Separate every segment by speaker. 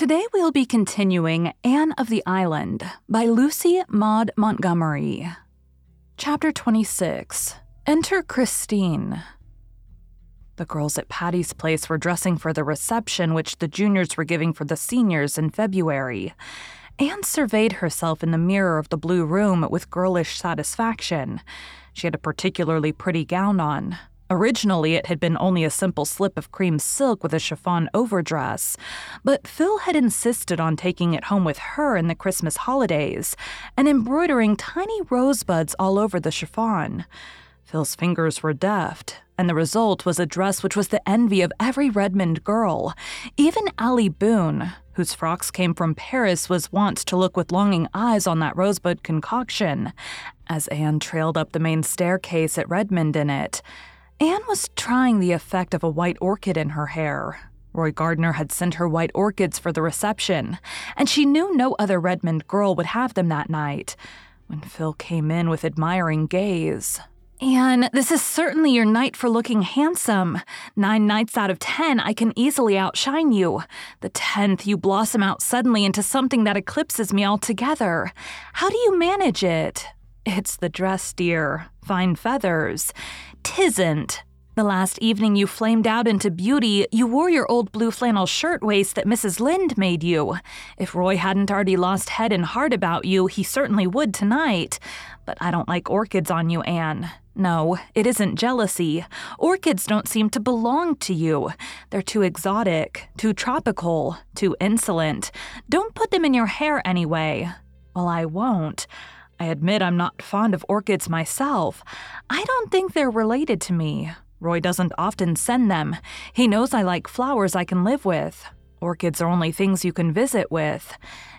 Speaker 1: Today we'll be continuing Anne of the Island by Lucy Maud Montgomery. Chapter 26 Enter Christine. The girls at Patty's place were dressing for the reception which the juniors were giving for the seniors in February. Anne surveyed herself in the mirror of the blue room with girlish satisfaction. She had a particularly pretty gown on, Originally, it had been only a simple slip of cream silk with a chiffon overdress, but Phil had insisted on taking it home with her in the Christmas holidays and embroidering tiny rosebuds all over the chiffon. Phil's fingers were deft, and the result was a dress which was the envy of every Redmond girl. Even Allie Boone, whose frocks came from Paris, was wont to look with longing eyes on that rosebud concoction as Anne trailed up the main staircase at Redmond in it. Anne was trying the effect of a white orchid in her hair. Roy Gardner had sent her white orchids for the reception, and she knew no other Redmond girl would have them that night. When Phil came in with admiring gaze, Anne, this is certainly your night for looking handsome. Nine nights out of ten, I can easily outshine you. The tenth, you blossom out suddenly into something that eclipses me altogether. How do you manage it? It's the dress, dear. Fine feathers. Tisn't. The last evening you flamed out into beauty, you wore your old blue flannel shirtwaist that Mrs. Lynde made you. If Roy hadn't already lost head and heart about you, he certainly would tonight. But I don't like orchids on you, Anne. No, it isn't jealousy. Orchids don't seem to belong to you. They're too exotic, too tropical, too insolent. Don't put them in your hair anyway. Well, I won't. I admit I'm not fond of orchids myself. I don't think they're related to me. Roy doesn't often send them. He knows I like flowers I can live with. Orchids are only things you can visit with.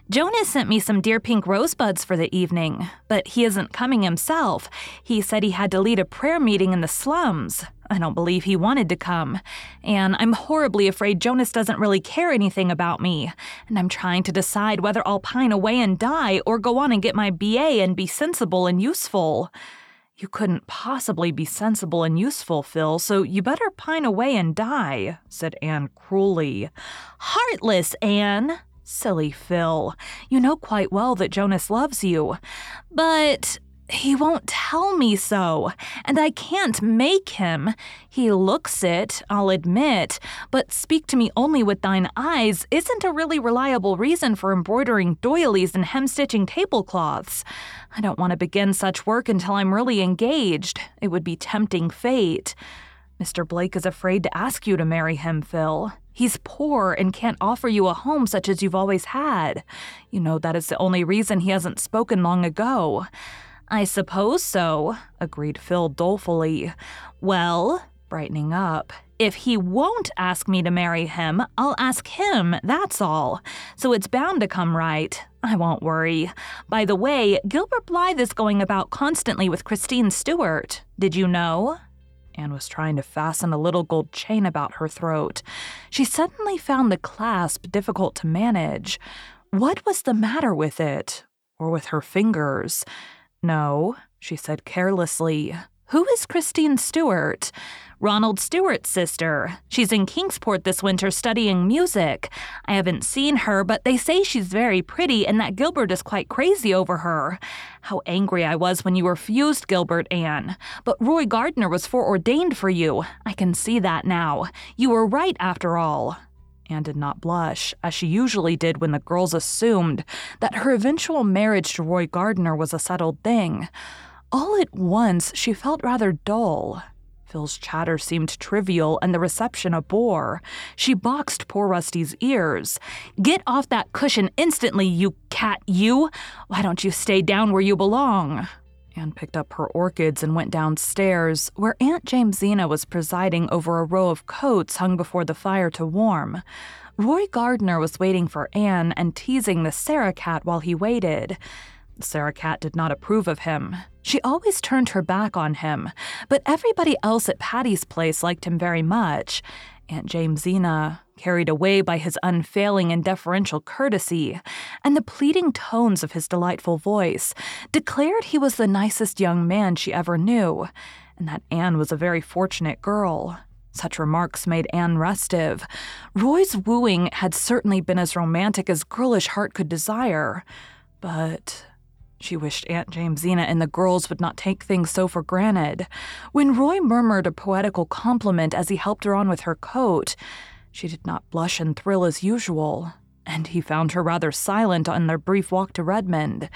Speaker 1: Jonas sent me some dear pink rosebuds for the evening, but he isn't coming himself. He said he had to lead a prayer meeting in the slums. I don't believe he wanted to come. And I'm horribly afraid Jonas doesn't really care anything about me. And I'm trying to decide whether I'll pine away and die or go on and get my BA and be sensible and useful. You couldn't possibly be sensible and useful, Phil, so you better pine away and die, said Anne cruelly. Heartless, Anne! Silly Phil. You know quite well that Jonas loves you. But he won't tell me so, and I can't make him. He looks it, I'll admit, but speak to me only with thine eyes isn't a really reliable reason for embroidering doilies and hemstitching tablecloths. I don't want to begin such work until I'm really engaged. It would be tempting fate. Mr. Blake is afraid to ask you to marry him, Phil. He's poor and can't offer you a home such as you've always had. You know that is the only reason he hasn't spoken long ago. I suppose so, agreed Phil dolefully. Well, brightening up, if he won't ask me to marry him, I'll ask him, that's all. So it's bound to come right. I won't worry. By the way, Gilbert Blythe is going about constantly with Christine Stuart. Did you know? Anne was trying to fasten a little gold chain about her throat. She suddenly found the clasp difficult to manage. What was the matter with it? Or with her fingers? No, she said carelessly. Who is Christine Stuart? Ronald Stuart's sister. She's in Kingsport this winter studying music. I haven't seen her, but they say she's very pretty and that Gilbert is quite crazy over her. How angry I was when you refused Gilbert, Anne. But Roy Gardner was foreordained for you. I can see that now. You were right after all. Anne did not blush, as she usually did when the girls assumed that her eventual marriage to Roy Gardner was a settled thing. All at once, she felt rather dull. Phil's chatter seemed trivial and the reception a bore. She boxed poor Rusty's ears. Get off that cushion instantly, you cat, you! Why don't you stay down where you belong? Anne picked up her orchids and went downstairs, where Aunt Jamesina was presiding over a row of coats hung before the fire to warm. Roy Gardner was waiting for Anne and teasing the Sarah cat while he waited. Sarah Cat did not approve of him. She always turned her back on him, but everybody else at Patty's place liked him very much. Aunt Jamesina, carried away by his unfailing and deferential courtesy and the pleading tones of his delightful voice, declared he was the nicest young man she ever knew, and that Anne was a very fortunate girl. Such remarks made Anne restive. Roy's wooing had certainly been as romantic as girlish heart could desire, but she wished Aunt Jamesina and the girls would not take things so for granted. When Roy murmured a poetical compliment as he helped her on with her coat, she did not blush and thrill as usual, and he found her rather silent on their brief walk to Redmond.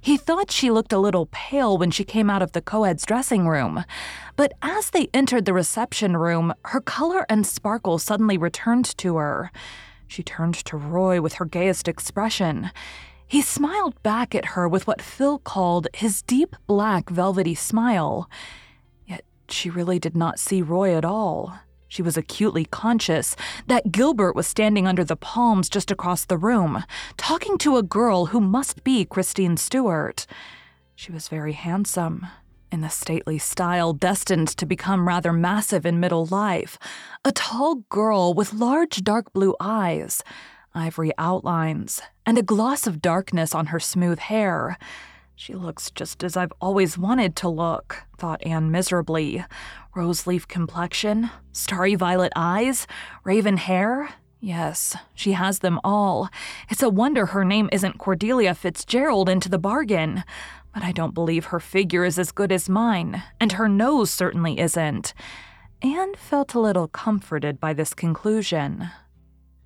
Speaker 1: He thought she looked a little pale when she came out of the co-ed's dressing room, but as they entered the reception room, her color and sparkle suddenly returned to her. She turned to Roy with her gayest expression. He smiled back at her with what Phil called his deep black velvety smile. Yet she really did not see Roy at all. She was acutely conscious that Gilbert was standing under the palms just across the room, talking to a girl who must be Christine Stuart. She was very handsome, in the stately style destined to become rather massive in middle life, a tall girl with large dark blue eyes ivory outlines, and a gloss of darkness on her smooth hair. She looks just as I've always wanted to look, thought Anne miserably. Rose leaf complexion, starry violet eyes, raven hair. Yes, she has them all. It's a wonder her name isn't Cordelia Fitzgerald into the bargain. But I don't believe her figure is as good as mine, and her nose certainly isn't. Anne felt a little comforted by this conclusion.